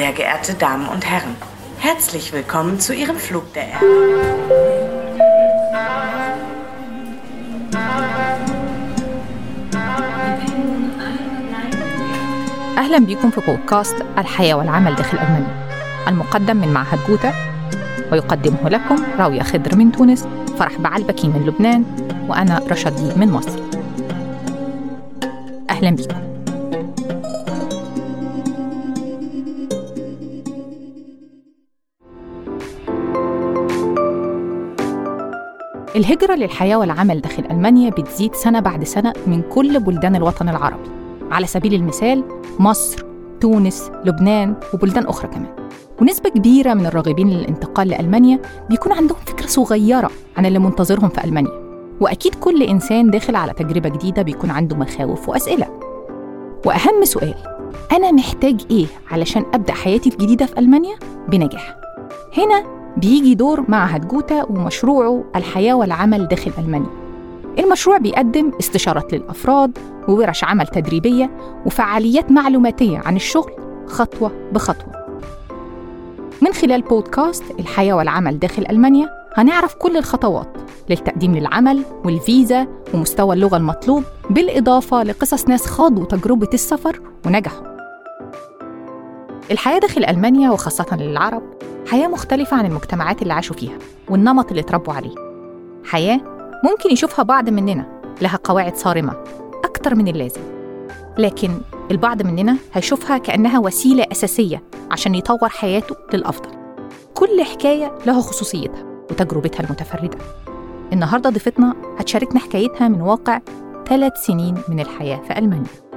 Sehr geehrte Damen und Herren, herzlich willkommen zu Ihrem Flug der Erde. أهلا بكم في بودكاست الحياة والعمل داخل ألمانيا. المقدم من معهد جوتا ويقدمه لكم راوية خضر من تونس فرح بعلبكي من لبنان وأنا رشدي من مصر. أهلا بكم. الهجرة للحياة والعمل داخل ألمانيا بتزيد سنة بعد سنة من كل بلدان الوطن العربي. على سبيل المثال مصر، تونس، لبنان وبلدان أخرى كمان. ونسبة كبيرة من الراغبين للانتقال لألمانيا بيكون عندهم فكرة صغيرة عن اللي منتظرهم في ألمانيا. وأكيد كل إنسان داخل على تجربة جديدة بيكون عنده مخاوف وأسئلة. وأهم سؤال أنا محتاج إيه علشان أبدأ حياتي الجديدة في ألمانيا؟ بنجاح. هنا بيجي دور معهد جوتا ومشروعه الحياة والعمل داخل ألمانيا. المشروع بيقدم استشارات للأفراد وورش عمل تدريبية وفعاليات معلوماتية عن الشغل خطوة بخطوة. من خلال بودكاست الحياة والعمل داخل ألمانيا هنعرف كل الخطوات للتقديم للعمل والفيزا ومستوى اللغة المطلوب بالإضافة لقصص ناس خاضوا تجربة السفر ونجحوا. الحياة داخل ألمانيا وخاصة للعرب حياة مختلفة عن المجتمعات اللي عاشوا فيها والنمط اللي اتربوا عليه. حياة ممكن يشوفها بعض مننا لها قواعد صارمة أكتر من اللازم. لكن البعض مننا هيشوفها كأنها وسيلة أساسية عشان يطور حياته للأفضل. كل حكاية لها خصوصيتها وتجربتها المتفردة. النهاردة ضيفتنا هتشاركنا حكايتها من واقع ثلاث سنين من الحياة في ألمانيا.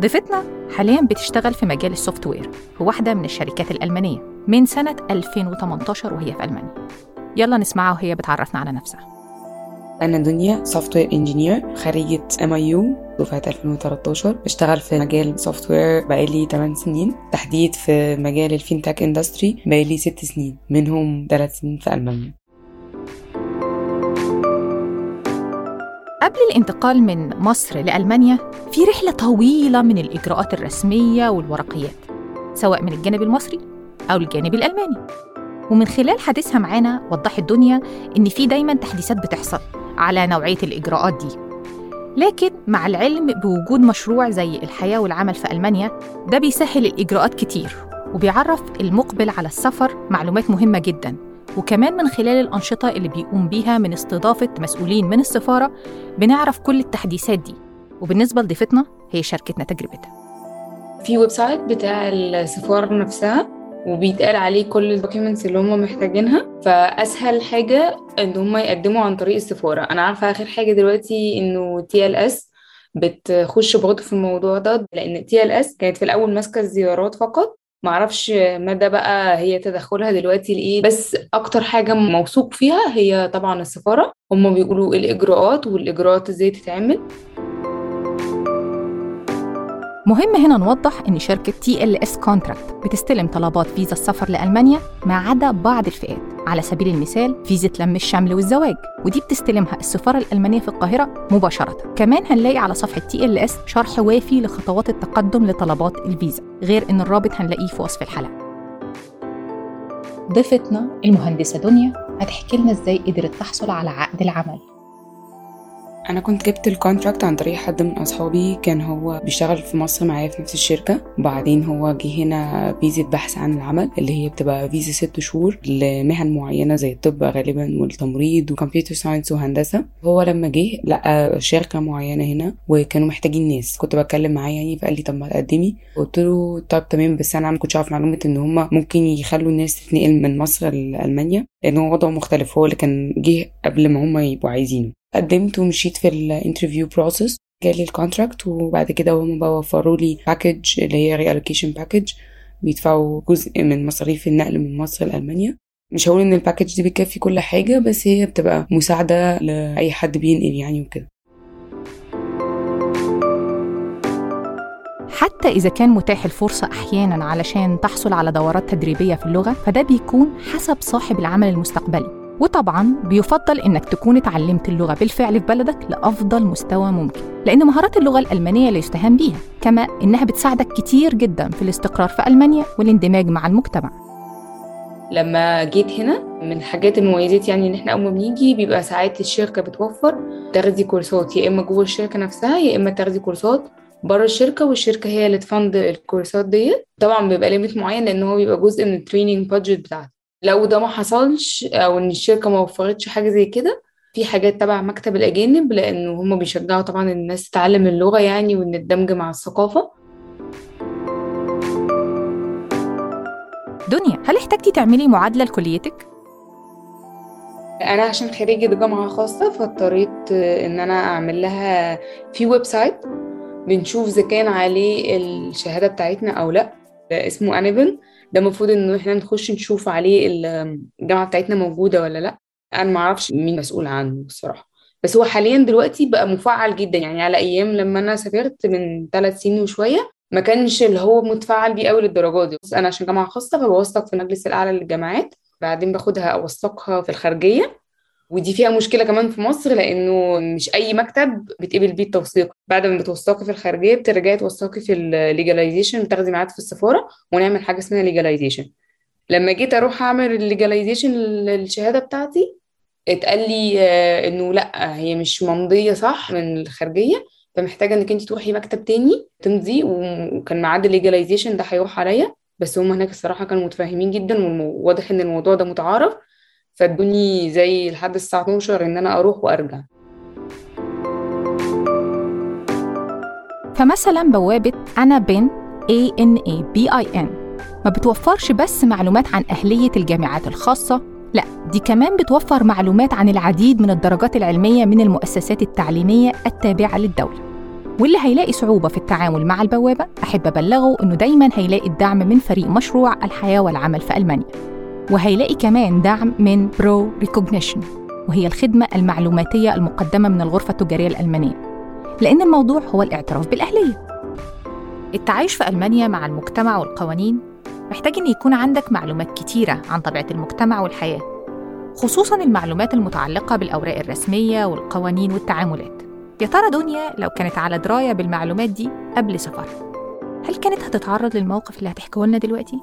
ضيفتنا حاليا بتشتغل في مجال ال software في واحدة من الشركات الألمانية من سنة 2018 وهي في ألمانيا. يلا نسمعها وهي بتعرفنا على نفسها. أنا دنيا software engineer خريجة MIU دفعة 2013 بشتغل في مجال software بقالي 8 سنين. تحديد في مجال ال fintech industry بقالي 6 سنين منهم 3 سنين في ألمانيا. قبل الانتقال من مصر لألمانيا في رحلة طويلة من الإجراءات الرسمية والورقيات سواء من الجانب المصري أو الجانب الألماني. ومن خلال حديثها معانا وضحت دنيا إن في دايما تحديثات بتحصل على نوعية الإجراءات دي. لكن مع العلم بوجود مشروع زي الحياة والعمل في ألمانيا ده بيسهل الإجراءات كتير وبيعرف المقبل على السفر معلومات مهمة جدا. وكمان من خلال الأنشطة اللي بيقوم بيها من استضافة مسؤولين من السفارة بنعرف كل التحديثات دي. وبالنسبة لضيفتنا هي شاركتنا تجربتها. في website بتاع السفارة نفسها وبيتقال عليه كل ال documents اللي هم محتاجينها. فأسهل حاجة إن هم يقدموا عن طريق السفارة. أنا عارفة آخر حاجة دلوقتي إنه TLS بتخش برضه في الموضوع ده لأن TLS كانت في الأول ماسكة الزيارات فقط. معرفش مدى بقى هي تدخلها دلوقتي لإيه بس أكتر حاجة موثوق فيها هي طبعا السفارة. هم بيقولوا الإجراءات والإجراءات إزاي تتعمل. مهم هنا نوضح إن شركة TLS contact بتستلم طلبات فيزا السفر لألمانيا ما عدا بعض الفئات على سبيل المثال فيزا لم الشمل والزواج ودي بتستلمها السفارة الألمانية في القاهرة مباشرة. كمان هنلاقي على صفحة TLS شرح وافي لخطوات التقدم لطلبات الفيزا غير إن الرابط هنلاقيه في وصف الحلقة. ضيفتنا المهندسة دنيا هتحكي لنا إزاي قدرت تحصل على عقد العمل؟ أنا كنت جبت ال contract عن طريق حد من أصحابي كان هو بيشتغل في مصر معايا في نفس الشركة. وبعدين هو جه هنا فيزا بحث عن العمل اللي هي بتبقى فيزا ست شهور لمهن معينة زي الطب غالبا والتمريض و computer science وهندسة. هو لما جه لقى شركة معينة هنا وكانوا محتاجين ناس. كنت بتكلم معاه يعني فقال لي طب ما تقدمي. قلت له طب تمام بس أنا ما كنتش عارف معلومة إن هم ممكن يخلوا الناس تتنقل من مصر لألمانيا لأن هو وضعه مختلف. هو اللي كان جه قبل ما هم يبقوا عايزينه. قدمت ومشيت في ال interview process جالي ال contract وبعد كده هم بقى وفروا لي package اللي هي relocation package بيدفعوا جزء من مصاريف النقل من مصر لألمانيا. مش هقول إن ال package دي بتكفي كل حاجة بس هي بتبقى مساعدة لأي حد بينقل يعني وكده. حتى إذا كان متاح الفرصة أحياناً علشان تحصل على دورات تدريبية في اللغة فده بيكون حسب صاحب العمل المستقبلي. وطبعا بيفضل إنك تكون اتعلمت اللغة بالفعل في بلدك لأفضل مستوى ممكن لأن مهارات اللغة الألمانية لا يستهان بيها كما إنها بتساعدك كتير جدا في الاستقرار في ألمانيا والاندماج مع المجتمع. لما جيت هنا من الحاجات المميزات يعني إن إحنا أول ما بنيجي بيبقى ساعات الشركة بتوفر تاخدي كورسات يا إما جوه الشركة نفسها يا إما تاخدي كورسات بره الشركة والشركة هي اللي ت fund الكورسات ديت. طبعا بيبقى limit معين لأن هو بيبقى جزء من ال training budget بتاعتي لو ده ما حصلش أو إن الشركة ما وفرتش حاجة زي كده في حاجات تبع مكتب الأجانب لأنه هم بيشجعوا طبعا الناس تتعلم اللغة يعني وإن الدمج مع الثقافة دنيا هل احتجتي تعملي معادلة لكليتك؟ أنا عشان خريجة جامعة خاصة فاضطريت إن أنا أعمل لها في website بنشوف إذا كان عليه الشهادة بتاعتنا أو لأ اسمه anabin ده المفروض انه إحنا نخش نشوف عليه الجامعة بتاعتنا موجودة ولا لأ. أنا معرفش مين مسؤول عنه بصراحة بس هو حاليا دلوقتي بقى مفعل جدا. يعني على أيام لما أنا سافرت من ثلاث سنين وشوية ما كانش اللي هو متفعل بيه قوي للدرجة دي. بس أنا عشان جامعة خاصة فبوثق في المجلس الأعلى للجامعات. بعدين باخدها أوثقها في الخارجية. ودي فيها مشكلة كمان في مصر لأنه مش أي مكتب بيتقبل بيه التوثيق. بعد ما بتوثقي في الخارجية بترجعي توثقي في ال legalization بتاخدي ميعاد في السفارة ونعمل حاجة اسمها legalization لما جيت أروح أعمل ال legalization للشهادة بتاعتي اتقال لي إنه لأ هي مش ممضية صح من الخارجية فمحتاجة إنك أنت تروحي مكتب تاني تمضي وكان ميعاد ال legalization ده هيروح عليا. بس هم هناك الصراحة كانوا متفاهمين جدا وواضح إن الموضوع ده متعارف. فادوني زي لحد الساعة 12 إن أنا أروح وأرجع. فمثلا بوابة anabin A N A B I N. ما بتوفرش بس معلومات عن أهلية الجامعات الخاصة لا دي كمان بتوفر معلومات عن العديد من الدرجات العلمية من المؤسسات التعليمية التابعة للدولة. واللي هيلاقي صعوبة في التعامل مع البوابة أحب أبلغه إنه دايما هيلاقي الدعم من فريق مشروع الحياة والعمل في ألمانيا. وهيلاقي كمان دعم من ProRecognition وهي الخدمة المعلوماتية المقدمة من الغرفة التجارية الألمانية. لأن الموضوع هو الاعتراف بالأهلية. التعايش في ألمانيا مع المجتمع والقوانين محتاج إن يكون عندك معلومات كتيرة عن طبيعة المجتمع والحياة خصوصا المعلومات المتعلقة بالأوراق الرسمية والقوانين والتعاملات. يا ترى دنيا لو كانت على دراية بالمعلومات دي قبل سفرها هل كانت هتتعرض للموقف اللي هتحكيه لنا دلوقتي؟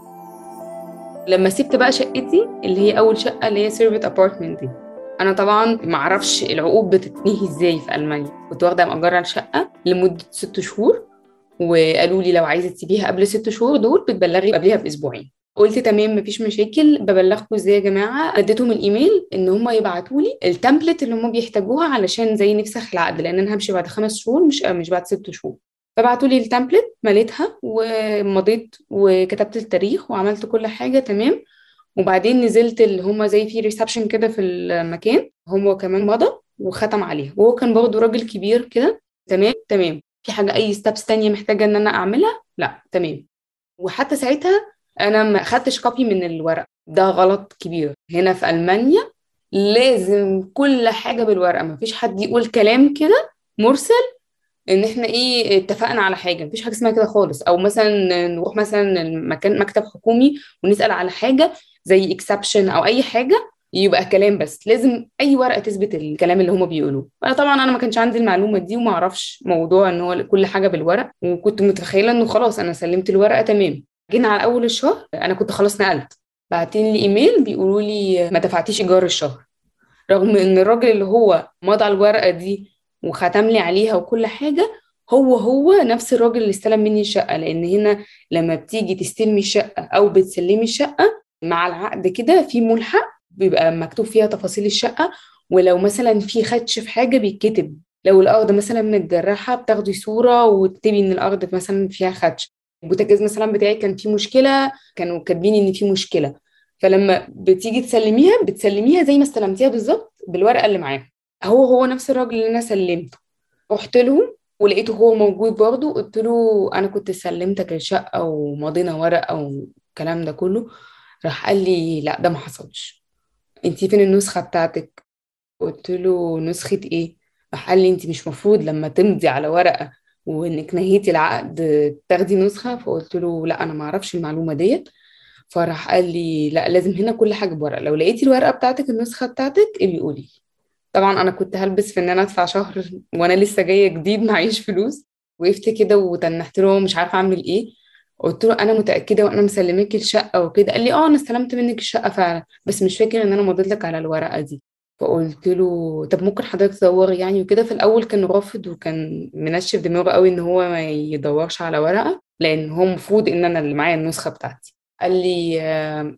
لما سبت بقى شقتي اللي هي أول شقة اللي هي serviced apartment دي. أنا طبعا معرفش العقود بتتنهي إزاي في ألمانيا. كنت واخدة مأجرة الشقة لمدة ست شهور وقالوا لي لو عايزة تسيبيها قبل ست شهور دول بتبلغي قبلها بأسبوعين. قلت تمام مفيش مشاكل ببلغكم إزاي يا جماعة؟ اديتهم الإيميل إن هم يبعتوا لي التمبلت اللي هم بيحتاجوها علشان زي نفسخ العقد لأن أنا همشي بعد خمس شهور مش مش بعد ست شهور. فبعتوا لي التمبلت مليتها ومضيت وكتبت التاريخ وعملت كل حاجة تمام؟ وبعدين نزلت اللي هم زي في reception كده في المكان هو كمان مضى وختم عليها. وهو كان برضه راجل كبير كده تمام؟ تمام. في حاجة any steps تانية محتاجة إن أنا أعملها؟ لا تمام. وحتى ساعتها أنا ما خدتش copy من الورق ده غلط كبير. هنا في ألمانيا لازم كل حاجة بالورقة. ما فيش حد يقول كلام كده مرسل إن إحنا إيه اتفقنا على حاجة مفيش حاجة اسمها كده خالص. أو مثلا نروح مثلا المكان مكتب حكومي ونسأل على حاجة زي exception أو أي حاجة يبقى كلام بس. لازم أي ورقة تثبت الكلام اللي هما بيقولوه. أنا طبعا أنا ما كانش عندي المعلومة دي وما أعرفش موضوع إن هو كل حاجة بالورق وكنت متخيلة إنه خلاص أنا سلمت الورقة تمام. جينا على أول الشهر أنا كنت خلاص نقلت. بعتين لي إيميل بيقولوا لي ما دفعتيش إيجار الشهر. رغم إن الراجل اللي هو مضى الورقة دي وختم لي عليها وكل حاجة هو هو نفس الراجل اللي استلم مني الشقة. لأن هنا لما بتيجي تستلمي الشقة أو بتسلمي الشقة مع العقد كده في ملحق بيبقى مكتوب فيها تفاصيل الشقة. ولو مثلا في خدش في حاجة بيتكتب. لو الأرض مثلا متجرحه بتاخدي صورة وتكتبي إن الأرض مثلا فيها خدش. البوتاجاز مثلا بتاعي كان فيه مشكلة كانوا كاتبين إن في مشكلة. فلما بتيجي تسلميها بتسلميها زي ما استلمتيها بالظبط بالورقة اللي معاها هو هو نفس الراجل اللي أنا سلمته. رحت له ولقيته هو موجود برضه قلت له أنا كنت سلمتك الشقة ومضينا ورقة والكلام ده كله. راح قال لي لا ده ما حصلش. أنتي فين النسخة بتاعتك؟ قلت له نسخة إيه؟ راح قال لي انت مش مفروض لما تمضي على ورقة وإنك نهيتي العقد تاخدي نسخة. فقلت له لا أنا ما أعرفش المعلومة ديت. فراح قال لي لا لازم هنا كل حاجة بورق لو لقيتي الورقة بتاعتك النسخة بتاعتك ابقي قولي طبعا أنا كنت هلبس في إن أنا أدفع شهر وأنا لسه جاية جديد معيش فلوس. وقفت كده وتنحت له مش عارفة أعمل إيه. قلت له أنا متأكدة وأنا مسلمك الشقة وكده. قال لي آه أنا استلمت منك الشقة فعلا. بس مش فاكر إن أنا مضيت لك على الورقة دي. فقلت له طب ممكن حضرتك تدوري يعني وكده. في الأول كان رافض وكان منشف دماغه قوي إن هو ما يدورش على ورقة لأن هو المفروض إن أنا اللي معايا النسخة بتاعتي. قال لي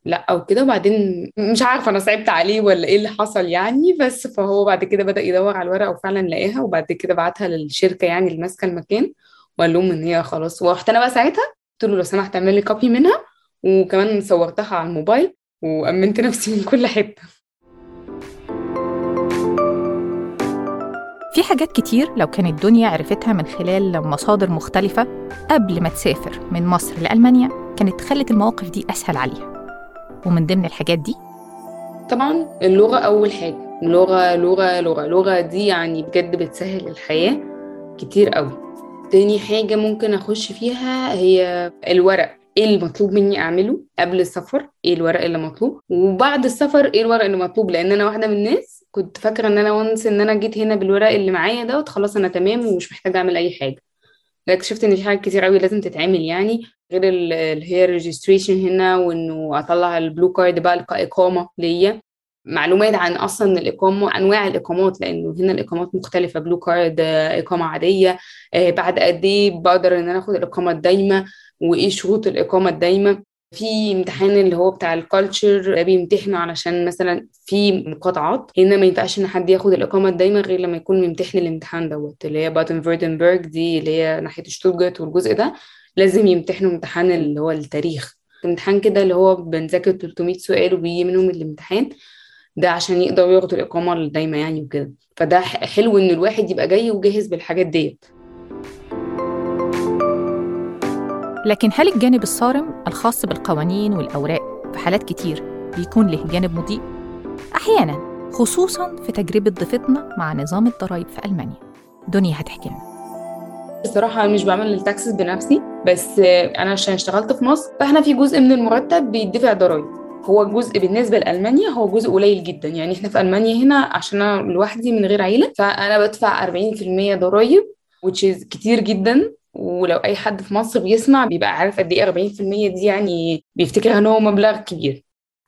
لا وكده وبعدين مش عارفة أنا صعبت عليه ولا إيه اللي حصل يعني بس فهو بعد كده بدأ يدور على الورقة وفعلا لقاها وبعد كده بعتها للشركة يعني اللي ماسكة المكان وقال لهم إن هي خلاص. ورحت أنا بقى ساعتها قلت له لو سمحت اعمل لي كوبي منها وكمان صورتها على الموبايل وأمنت نفسي من كل حتة. في حاجات كتير لو كانت دنيا عرفتها من خلال مصادر مختلفة قبل ما تسافر من مصر لألمانيا. كانت خلت المواقف دي أسهل عليها. ومن ضمن الحاجات دي طبعا اللغة أول حاجة. لغة لغة لغة. لغة دي يعني بجد بتسهل الحياة كتير قوي. تاني حاجة ممكن أخش فيها هي الورق. إيه اللي مطلوب مني أعمله قبل السفر؟ إيه الورق اللي مطلوب؟ وبعد السفر إيه الورق اللي مطلوب؟ لأن أنا واحدة من الناس كنت فاكرة إن أنا وانس إن أنا جيت هنا بالورق اللي معايا دوت خلاص أنا تمام ومش محتاجة أعمل أي حاجة. اكتشفت إن في حاجات كتير قوي لازم تتعمل يعني. غير اللي هي ال registration هنا وإنه أطلع ال Blue Card بقى كإقامة ليا. معلومات عن أصلا الإقامة أنواع الإقامات لأنه هنا الإقامات مختلفة. Blue Card إقامة عادية آه، بعد قد إيه بقدر إن أنا آخد الإقامة الدايمة وإيه شروط الإقامة الدايمة. في امتحان اللي هو بتاع ال culture ده بيمتحنوا علشان مثلا في مقاطعات. هنا ما ينفعش إن حد ياخد الإقامة الدايمة غير لما يكون ممتحن الامتحان دوت اللي هي بادن فورتمبيرج دي اللي هي ناحية شتوتجارت والجزء ده. لازم يمتحنوا امتحان اللي هو التاريخ. امتحان كده اللي هو بنذاكر 300 سؤال وبيجي منهم الامتحان ده عشان يقدروا ياخدوا الإقامة الدايمة يعني وكده. فده حلو إن الواحد يبقى جاي وجاهز بالحاجات ديت. لكن هل الجانب الصارم الخاص بالقوانين والأوراق في حالات كتير بيكون له جانب مضيء؟ أحيانا خصوصا في تجربة ضيفتنا مع نظام الضرائب في ألمانيا. دنيا هتحكي لنا. الصراحة مش بعمل التاكسس بنفسي بس أنا عشان اشتغلت في مصر فإحنا في جزء من المرتب بيدفع ضرايب. هو جزء بالنسبة لألمانيا هو جزء قليل جدا. يعني إحنا في ألمانيا هنا عشان أنا لوحدي من غير عيلة فأنا بدفع 40% ضرايب which is كتير جدا. ولو أي حد في مصر بيسمع بيبقى عارف قد إيه 40% دي يعني بيفتكرها إن هو مبلغ كبير.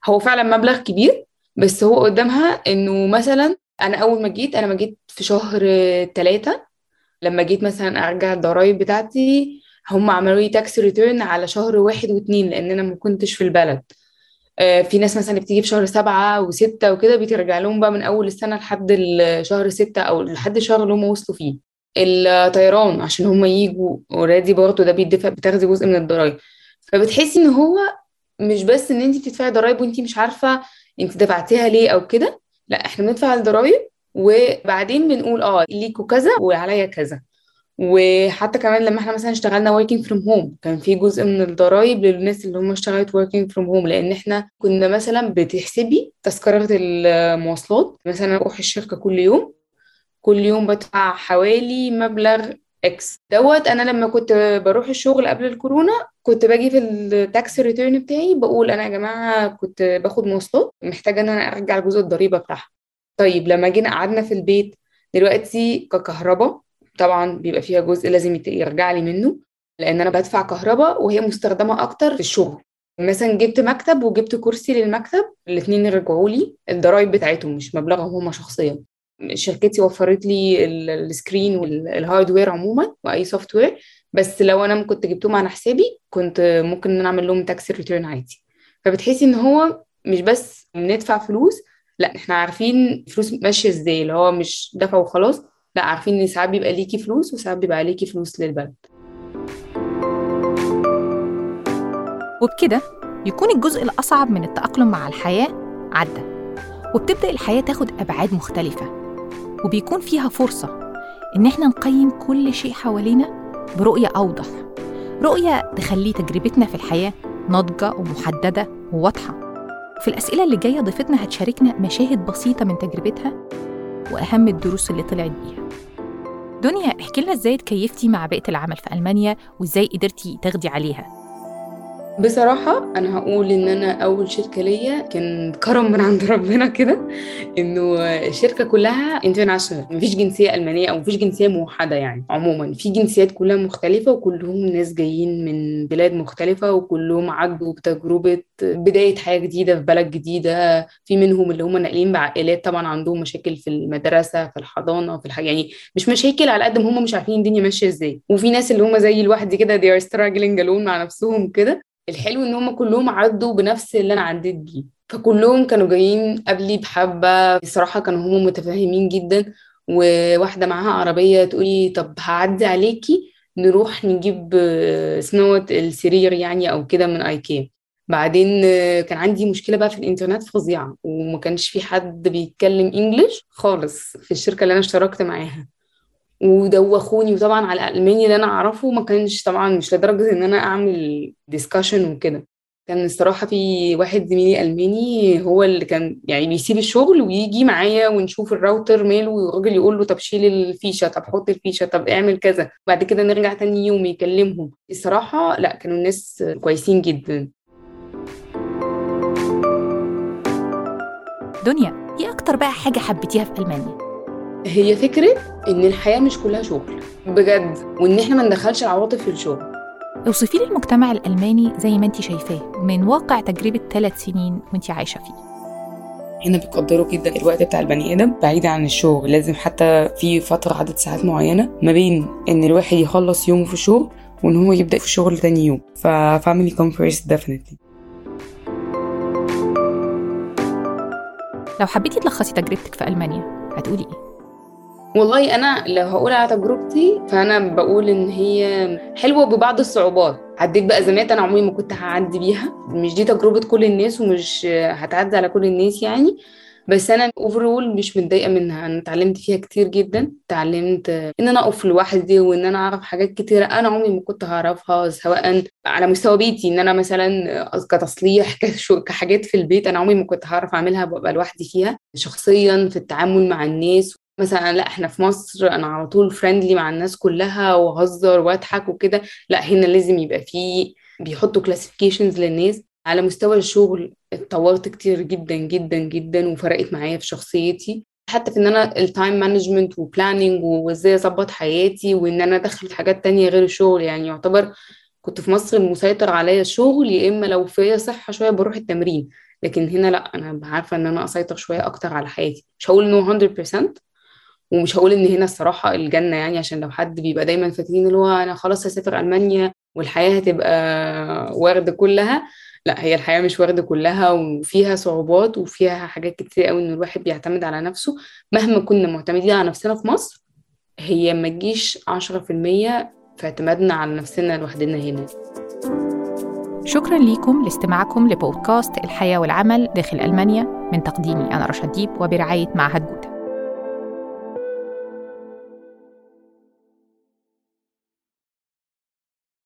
هو فعلا مبلغ كبير بس هو قدامها إنه مثلا أنا أول ما جيت أنا ما جيت في شهر ثلاثة لما جيت مثلا أرجع الضرايب بتاعتي هم عملوا لي tax return على شهر واحد واثنين لأن أنا ما كنتش في البلد. آه، في ناس مثلا بتيجي في شهر سبعة وستة وكده بيترجع لهم بقى من أول السنة لحد شهر ستة أو لحد الشهر اللي هم وصلوا فيه. الطيران عشان هم يجوا already برضه ده بيدفع بتاخدي جزء من الضرايب. فبتحسي إن هو مش بس إن انت بتدفعي ضرايب وانت مش عارفة انت دفعتيها ليه أو كده لا إحنا بندفع الضرايب وبعدين بنقول آه ليكوا كذا وعليا كذا. وحتى كمان لما إحنا مثلا اشتغلنا working from home كان في جزء من الضرايب للناس اللي هم اشتغلت working from home لأن إحنا كنا مثلا بتحسبي تذكرة المواصلات. مثلا أروح الشركة كل يوم كل يوم بدفع حوالي مبلغ إكس دوت أنا لما كنت بروح الشغل قبل الكورونا كنت باجي في ال tax return بتاعي بقول أنا يا جماعة كنت باخد مواصلات محتاجة إن أنا أرجع جزء الضريبة بتاعها. طيب لما جينا قعدنا في البيت دلوقتي ككهرباء طبعا بيبقى فيها جزء لازم يرجع لي منه لأن أنا بدفع كهرباء وهي مستخدمة أكتر في الشغل. مثلا جبت مكتب وجبت كرسي للمكتب الاثنين رجعوا لي الضرايب بتاعتهم مش مبلغهم هم شخصيا. شركتي وفرت لي ال screen وال hardware عموما وأي software بس لو أنا كنت جبتهم على حسابي كنت ممكن إن أعمل لهم tax return عادي. فبتحسي إن هو مش بس بندفع فلوس لا إحنا عارفين فلوس ماشية إزاي اللي هو مش دفع وخلاص لا عارفين ان ساعات بيبقى ليكي فلوس وساعات بيبقى عليكي فلوس للبلد. وبكده يكون الجزء الأصعب من التأقلم مع الحياة عدى وبتبدأ الحياة تاخد أبعاد مختلفة وبيكون فيها فرصة إن إحنا نقيم كل شيء حوالينا برؤية أوضح رؤية تخلي تجربتنا في الحياة ناضجة ومحددة وواضحة. في الأسئلة اللي جاية ضيفتنا هتشاركنا مشاهد بسيطة من تجربتها وأهم الدروس اللي طلعت بيها. دنيا احكي لنا إزاي اتكيفتي مع بيئة العمل في ألمانيا وإزاي قدرتي تاخدي عليها؟ بصراحة أنا هقول إن أنا أول شركة ليا كان كرم من عند ربنا كده إنه الشركة كلها انترناشونال مفيش جنسية ألمانية أو مفيش جنسية موحدة يعني عموما. في جنسيات كلها مختلفة وكلهم ناس جايين من بلاد مختلفة وكلهم عدوا بتجربة بداية حياة جديدة في بلد جديدة. في منهم اللي هم ناقلين بعائلات طبعا عندهم مشاكل في المدرسة في الحضانة في الحاجة يعني مش مشاكل على قد ما هم مش عارفين الدنيا ماشية إزاي. وفي ناس اللي هم زي الواحد كده they are struggling alone مع نفسهم كده. الحلو إن هم كلهم عدوا بنفس اللي أنا عديت بيه. فكلهم كانوا جايين قبلي بحبة. بصراحة كانوا هم متفاهمين جدا. وواحدة معاها عربية تقولي طب هعدي عليكي نروح نجيب سنود السرير يعني أو كده من ايكيا بعدين كان عندي مشكلة بقى في الإنترنت فظيعة. وما كانش في حد بيتكلم English خالص في الشركة اللي أنا اشتركت معاها. ودوخوني. وطبعا على الالماني اللي أنا أعرفه ما كانش طبعا مش لدرجة إن أنا أعمل discussion وكده. كان الصراحة في واحد زميلي ألماني هو اللي كان يعني بيسيب الشغل ويجي معايا ونشوف الراوتر ماله والراجل يقول له طب شيل الفيشة طب حط الفيشة طب اعمل كذا. بعد كده نرجع تاني يوم يكلمهم. الصراحة لا كانوا الناس كويسين جدا. دنيا إيه أكتر بقى حاجة حبيتيها في ألمانيا؟ هي فكرة إن الحياة مش كلها شغل. بجد. وإن إحنا ما ندخلش العواطف في الشغل. أوصفي لي المجتمع الألماني زي ما انت شايفاه من واقع تجربة ثلاث سنين وانت عايشة فيه. هنا بيقدروا جدا الوقت بتاع البني آدم بعيد عن الشغل. لازم حتى في فترة عدد ساعات معينة ما بين إن الواحد يخلص يومه في الشغل وإن هو يبدأ في الشغل تاني يوم. ف family come first definitely. لو حبيتي تلخصي تجربتك في ألمانيا هتقولي إيه؟ والله أنا لو هقول على تجربتي فأنا بقول إن هي حلوة ببعض الصعوبات. عديت بازمات أنا عمري ما كنت هعدي بيها. مش دي تجربة كل الناس ومش هتعدي على كل الناس يعني. بس أنا overall مش متضايقة منها. أنا اتعلمت فيها كتير جدا. اتعلمت إن أنا أقف لوحدي وإن أنا أعرف حاجات كتيرة أنا عمري ما كنت هعرفها سواء على مستوى بيتي. إن أنا مثلا كتصليح كحاجات في البيت أنا عمري ما كنت هعرف أعملها ببقى لوحدي فيها. شخصيا في التعامل مع الناس. مثلا لا إحنا في مصر أنا على طول friendly مع الناس كلها وأهزر وأضحك وكده. لا هنا لازم يبقى في بيحطوا classifications للناس. على مستوى الشغل اتطورت كتير جدا جدا جدا وفرقت معايا في شخصيتي. حتى في إن أنا ال time management و planning وإزاي أظبط حياتي وإن أنا أدخل في حاجات تانية غير الشغل. يعني يعتبر كنت في مصر المسيطر عليا الشغل يا إما لو فيا صحة شوية بروح التمرين. لكن هنا لا أنا عارفة إن أنا أسيطر شوية أكتر على حياتي. مش هقول إنه 100% ومش هقول إن هنا الصراحة الجنة يعني عشان لو حد بيبقى دايما فاكرين اللي هو أنا خلاص هسافر ألمانيا والحياة هتبقى ورد كلها لأ هي الحياة مش ورد كلها وفيها صعوبات وفيها حاجات كتير قوي إن الواحد بيعتمد على نفسه. مهما كنا معتمدين على نفسنا في مصر هي ما تجيش 10% في اعتمادنا على نفسنا لوحدنا هنا. شكرا لكم لاستماعكم لبودكاست الحياة والعمل داخل ألمانيا. من تقديمي أنا رشا ديب وبرعاية معهد جودة.